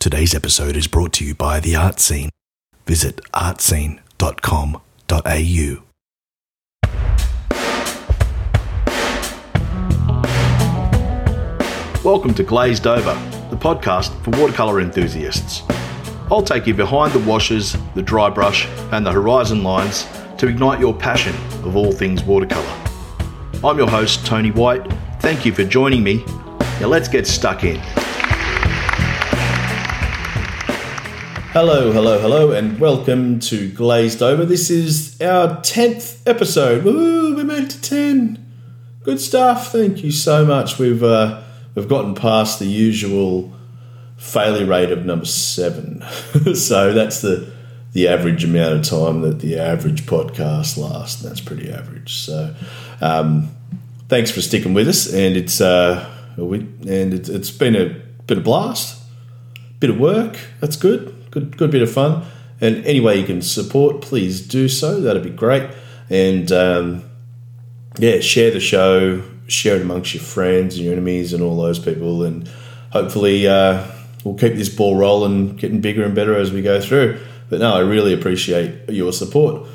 Today's episode is brought to you by The Art Scene. Visit artscene.com.au. Welcome to Glazed Over, the podcast for watercolour enthusiasts. I'll take you behind the washes, the dry brush, and the horizon lines to ignite your passion of all things watercolour. I'm your host, Tony White. Thank you for joining me. Now let's get stuck in. Hello, hello, hello, and welcome to Glazed Over. This is our 10th episode. Woo, we made it to 10. Good stuff. Thank you so much. We've uh, we've gotten past the usual failure rate of number 7. so that's the the average amount of time that the average podcast lasts. That's pretty average. So um, thanks for sticking with us and it's uh, we, and it's, it's been a bit of blast, bit of work. That's good good good bit of fun. And any way you can support, please do so. That'd be great. And um, yeah, share the show, share it amongst your friends and your enemies and all those people. And hopefully, uh, we'll keep this ball rolling, getting bigger and better as we go through. But no, I really appreciate your support.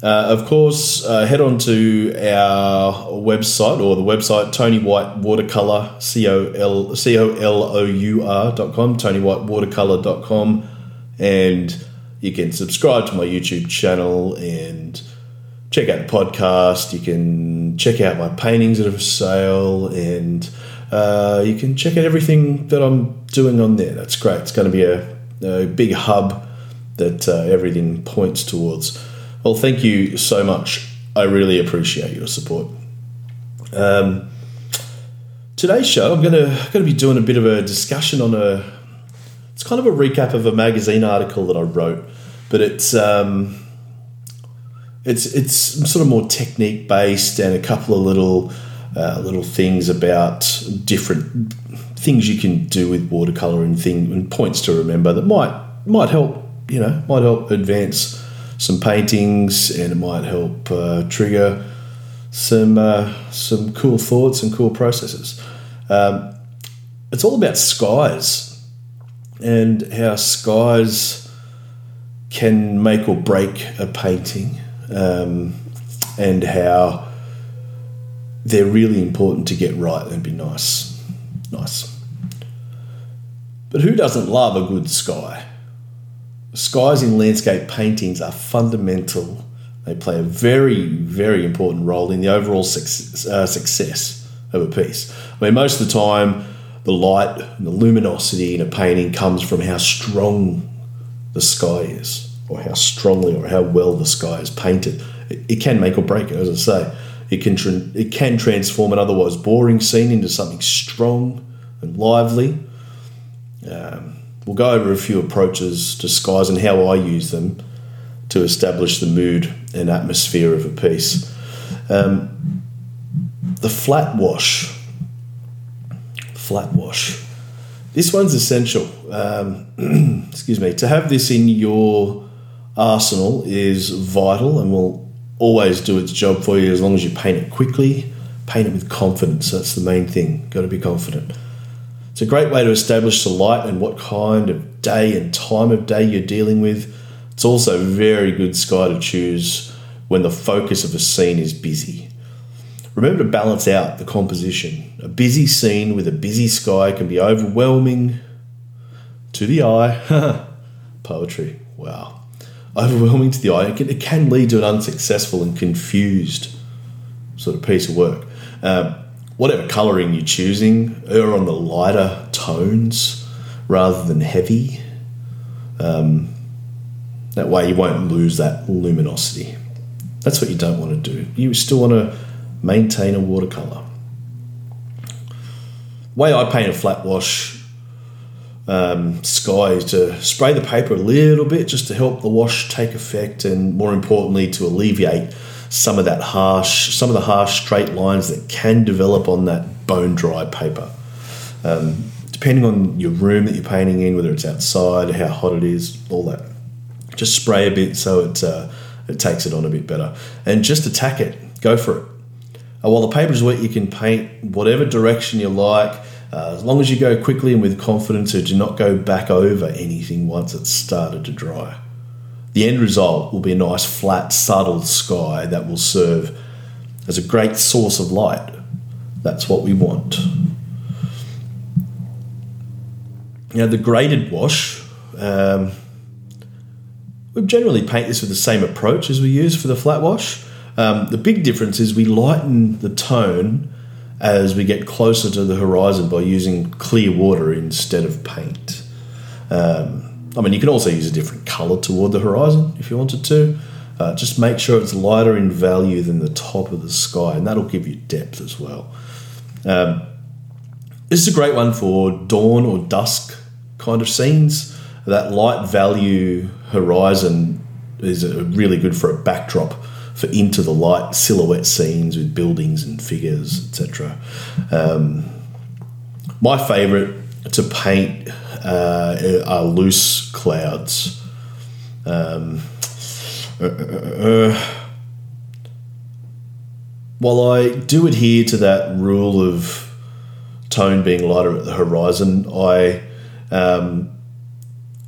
Uh, of course, uh, head on to our website or the website Tony White Watercolor, C O L C O L O U R dot com, dot com and you can subscribe to my YouTube channel and check out the podcast. You can check out my paintings that are for sale, and uh, you can check out everything that I'm doing on there. That's great. It's going to be a, a big hub that uh, everything points towards. Well, thank you so much. I really appreciate your support. Um, today's show, I'm going to going to be doing a bit of a discussion on a it's kind of a recap of a magazine article that I wrote, but it's um, it's it's sort of more technique based and a couple of little uh, little things about different things you can do with watercolor and thing and points to remember that might might help you know might help advance some paintings and it might help uh, trigger some uh, some cool thoughts and cool processes. Um, it's all about skies and how skies can make or break a painting, um, and how they're really important to get right and be nice. Nice. But who doesn't love a good sky? Skies in landscape paintings are fundamental. They play a very, very important role in the overall success, uh, success of a piece. I mean, most of the time, the light and the luminosity in a painting comes from how strong the sky is, or how strongly or how well the sky is painted. It, it can make or break it, as I say. It can tra- it can transform an otherwise boring scene into something strong and lively. Um, we'll go over a few approaches to skies and how I use them to establish the mood and atmosphere of a piece. Um, the flat wash flat wash. This one's essential. Um, excuse me. To have this in your arsenal is vital and will always do its job for you as long as you paint it quickly, paint it with confidence. That's the main thing. Got to be confident. It's a great way to establish the light and what kind of day and time of day you're dealing with. It's also a very good sky to choose when the focus of a scene is busy. Remember to balance out the composition. A busy scene with a busy sky can be overwhelming to the eye. Poetry, wow. Overwhelming to the eye. It can, it can, lead to an unsuccessful and confused sort of piece of work. Um, whatever colouring you're choosing, err on the lighter tones rather than heavy. Um, that way you won't lose that luminosity. That's what you don't want to do. You still want to maintain a watercolour. Way I paint a flat wash um, sky is to spray the paper a little bit just to help the wash take effect and more importantly to alleviate some of that harsh, some of the harsh straight lines that can develop on that bone dry paper. Um, depending on your room that you're painting in, whether it's outside, how hot it is, all that. Just spray a bit so it uh, it takes it on a bit better, and just attack it. Go for it. Uh, while the paper is wet, you can paint whatever direction you like. Uh, as long as you go quickly and with confidence, so do not go back over anything once it's started to dry. The end result will be a nice, flat, subtle sky that will serve as a great source of light. That's what we want. Now, the graded wash, um, we generally paint this with the same approach as we use for the flat wash. Um, the big difference is we lighten the tone as we get closer to the horizon by using clear water instead of paint. Um, I mean, you can also use a different colour toward the horizon if you wanted to. Uh, just make sure it's lighter in value than the top of the sky, and that'll give you depth as well. Um, this is a great one for dawn or dusk kind of scenes. That light value horizon is really good for a backdrop for into the light silhouette scenes with buildings and figures, etc. Um, my favourite to paint uh, are loose clouds. Um, uh, uh, uh, while I do adhere to that rule of tone being lighter at the horizon, I um,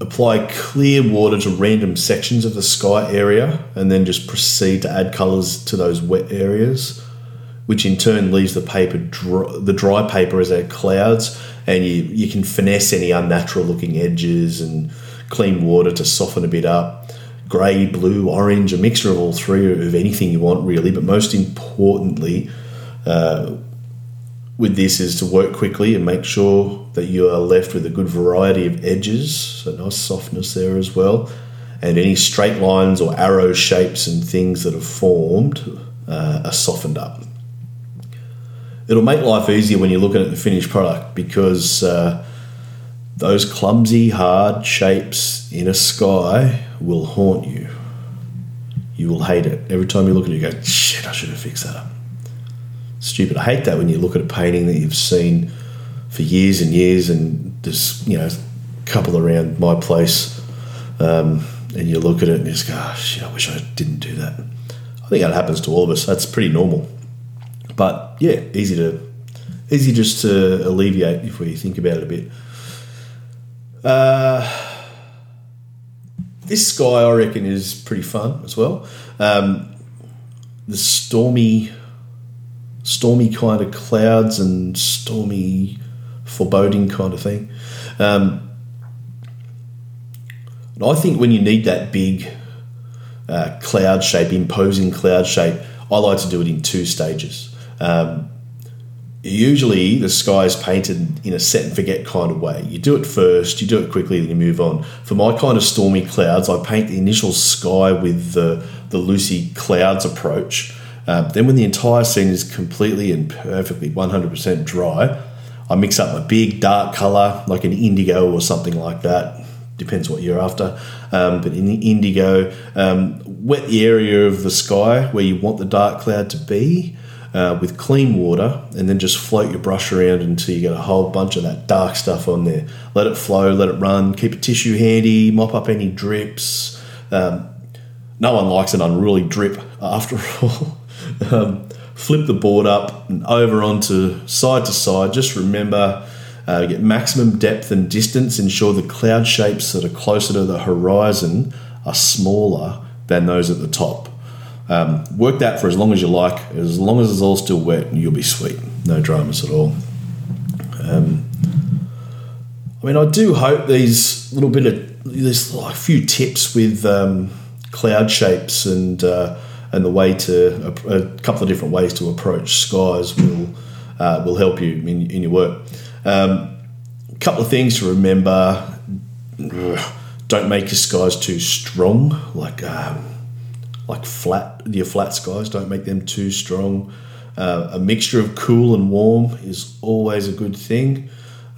apply clear water to random sections of the sky area and then just proceed to add colours to those wet areas, which in turn leaves the paper dry, the dry paper as our clouds, and you, you can finesse any unnatural looking edges and clean water to soften a bit up. Grey, blue, orange, a mixture of all three of anything you want, really, but most importantly, uh, with this is to work quickly and make sure that you are left with a good variety of edges, so nice softness there as well, and any straight lines or arrow shapes and things that have formed uh, are softened up. It'll make life easier when you're looking at the finished product because uh, those clumsy, hard shapes in a sky will haunt you. You will hate it. Every time you look at it, you go, shit, I should have fixed that up stupid. I hate that when you look at a painting that you've seen for years and years, and there's you know a couple around my place, um, and you look at it and you just go, oh, shit, I wish I didn't do that. I think that happens to all of us. That's pretty normal. But yeah, easy to easy just to alleviate if we think about it a bit. Uh, this sky, I reckon, is pretty fun as well. Um, the stormy stormy kind of clouds and stormy foreboding kind of thing. Um, I think when you need that big uh, cloud shape, imposing cloud shape, I like to do it in two stages. Um, usually the sky is painted in a set and forget kind of way. You do it first, you do it quickly, then you move on. For my kind of stormy clouds, I paint the initial sky with the, the Lucy Clouds approach uh, then, when the entire scene is completely and perfectly 100% dry, I mix up a big dark colour like an indigo or something like that. Depends what you're after. Um, but in the indigo, um, wet the area of the sky where you want the dark cloud to be uh, with clean water, and then just float your brush around until you get a whole bunch of that dark stuff on there. Let it flow, let it run. Keep a tissue handy, mop up any drips. Um, no one likes an unruly drip after all um, flip the board up and over onto side to side. Just remember, uh, get maximum depth and distance. Ensure the cloud shapes that are closer to the horizon are smaller than those at the top. Um, work that for as long as you like. As long as it's all still wet, you'll be sweet. No dramas at all. Um, I mean, I do hope these little bit of there's like a few tips with um, cloud shapes and uh, and the way to a, couple of different ways to approach skies will uh, will help you in, in your work. Um, a couple of things to remember: don't make your skies too strong, like um, like flat your flat skies. Don't make them too strong. Uh, a mixture of cool and warm is always a good thing.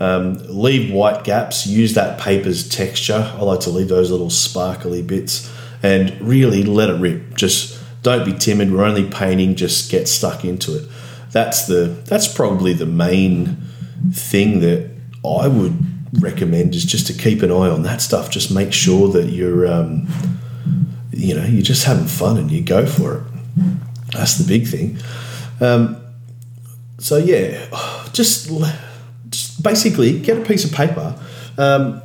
Um, leave white gaps. Use that paper's texture. I like to leave those little sparkly bits, and really let it rip. Just don't be timid. We're only painting. Just get stuck into it. That's the that's probably the main thing that I would recommend is just to keep an eye on that stuff. Just make sure that you're um, you know you're just having fun and you go for it. That's the big thing. Um, so yeah, just just basically get a piece of paper, um,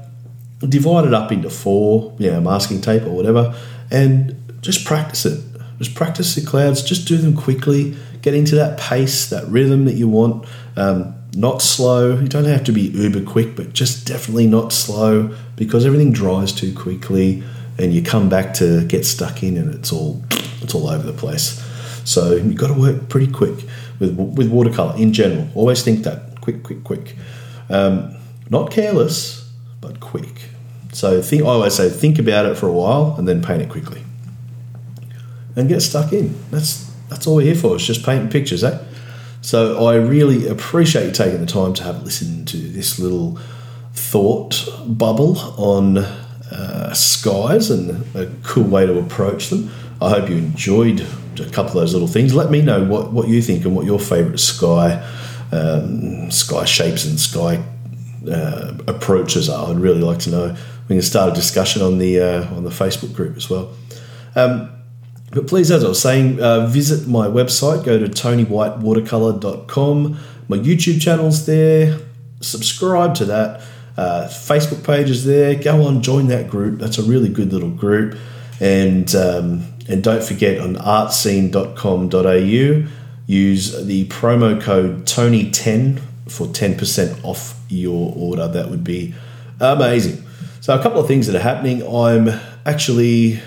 divide it up into four, you know, masking tape or whatever, and just practice it. Just practice the clouds. Just do them quickly. Get into that pace, that rhythm that you want. Um, not slow. You don't have to be uber quick, but just definitely not slow because everything dries too quickly, and you come back to get stuck in, and it's all it's all over the place. So you've got to work pretty quick with with watercolor in general. Always think that quick, quick, quick. Um, not careless, but quick. So think. I always say think about it for a while and then paint it quickly, and get stuck in. That's that's all we're here for. It's just painting pictures, eh? So I really appreciate you taking the time to have listened to this little thought bubble on uh, skies and a cool way to approach them. I hope you enjoyed a couple of those little things. Let me know what, what you think and what your favourite sky um, sky shapes and sky uh, approaches are. I'd really like to know. We can start a discussion on the uh, on the Facebook group as well. Um, but please, as I was saying, uh, visit my website. Go to tonywhitewatercolor.com. My YouTube channel's there. Subscribe to that. Uh, Facebook page is there. Go on, join that group. That's a really good little group. And um, and don't forget on artscene.com.au, use the promo code Tony10 for 10% off your order. That would be amazing. So, a couple of things that are happening. I'm actually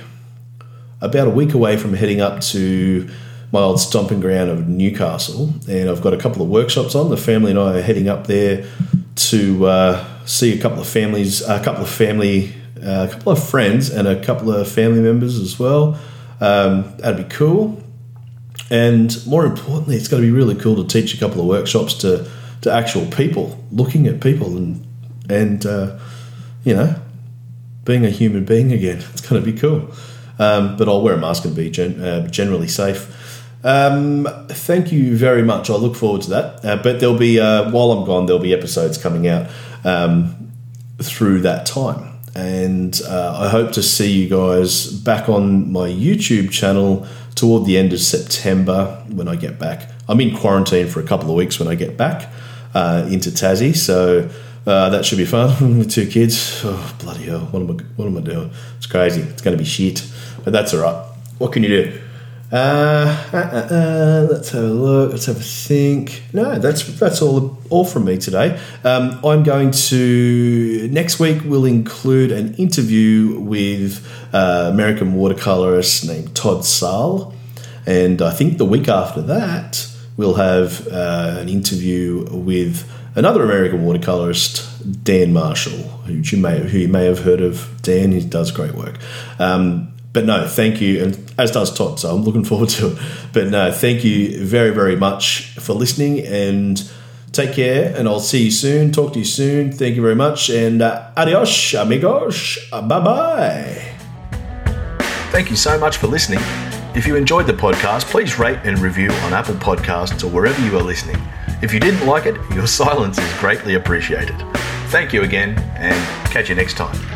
about a week away from heading up to my old stomping ground of Newcastle, and I've got a couple of workshops on. The family and I are heading up there to uh, see a couple of families, a couple of family, uh, a couple of friends, and a couple of family members as well. Um, that'd be cool. And more importantly, it's going to be really cool to teach a couple of workshops to, to actual people, looking at people and and uh, you know being a human being again. It's going to be cool. Um, but I'll wear a mask and be gen- uh, generally safe. Um, thank you very much. I look forward to that. Uh, but there'll be uh, while I'm gone, there'll be episodes coming out um, through that time and uh, I hope to see you guys back on my YouTube channel toward the end of September when I get back. I'm in quarantine for a couple of weeks when I get back uh, into Tassie, so uh, that should be fun with two kids. Oh bloody hell! What am I? What am I doing? It's crazy. It's going to be shit, but that's all right. What can you do? Uh, uh, uh, uh, let's have a look. Let's have a think. No, that's that's all all from me today. Um, I'm going to next week. We'll include an interview with uh, American watercolorist named Todd Saal, and I think the week after that we'll have uh, an interview with another American watercolorist, Dan Marshall, who you may who you may have heard of. Dan, he does great work. Um, but no, thank you, and as does Todd. So I'm looking forward to it. But no, thank you very, very much for listening, and take care. And I'll see you soon. Talk to you soon. Thank you very much, and uh, adios, amigos. Bye bye. Thank you so much for listening. If you enjoyed the podcast, please rate and review on Apple Podcasts or wherever you are listening. If you didn't like it, your silence is greatly appreciated. Thank you again, and catch you next time.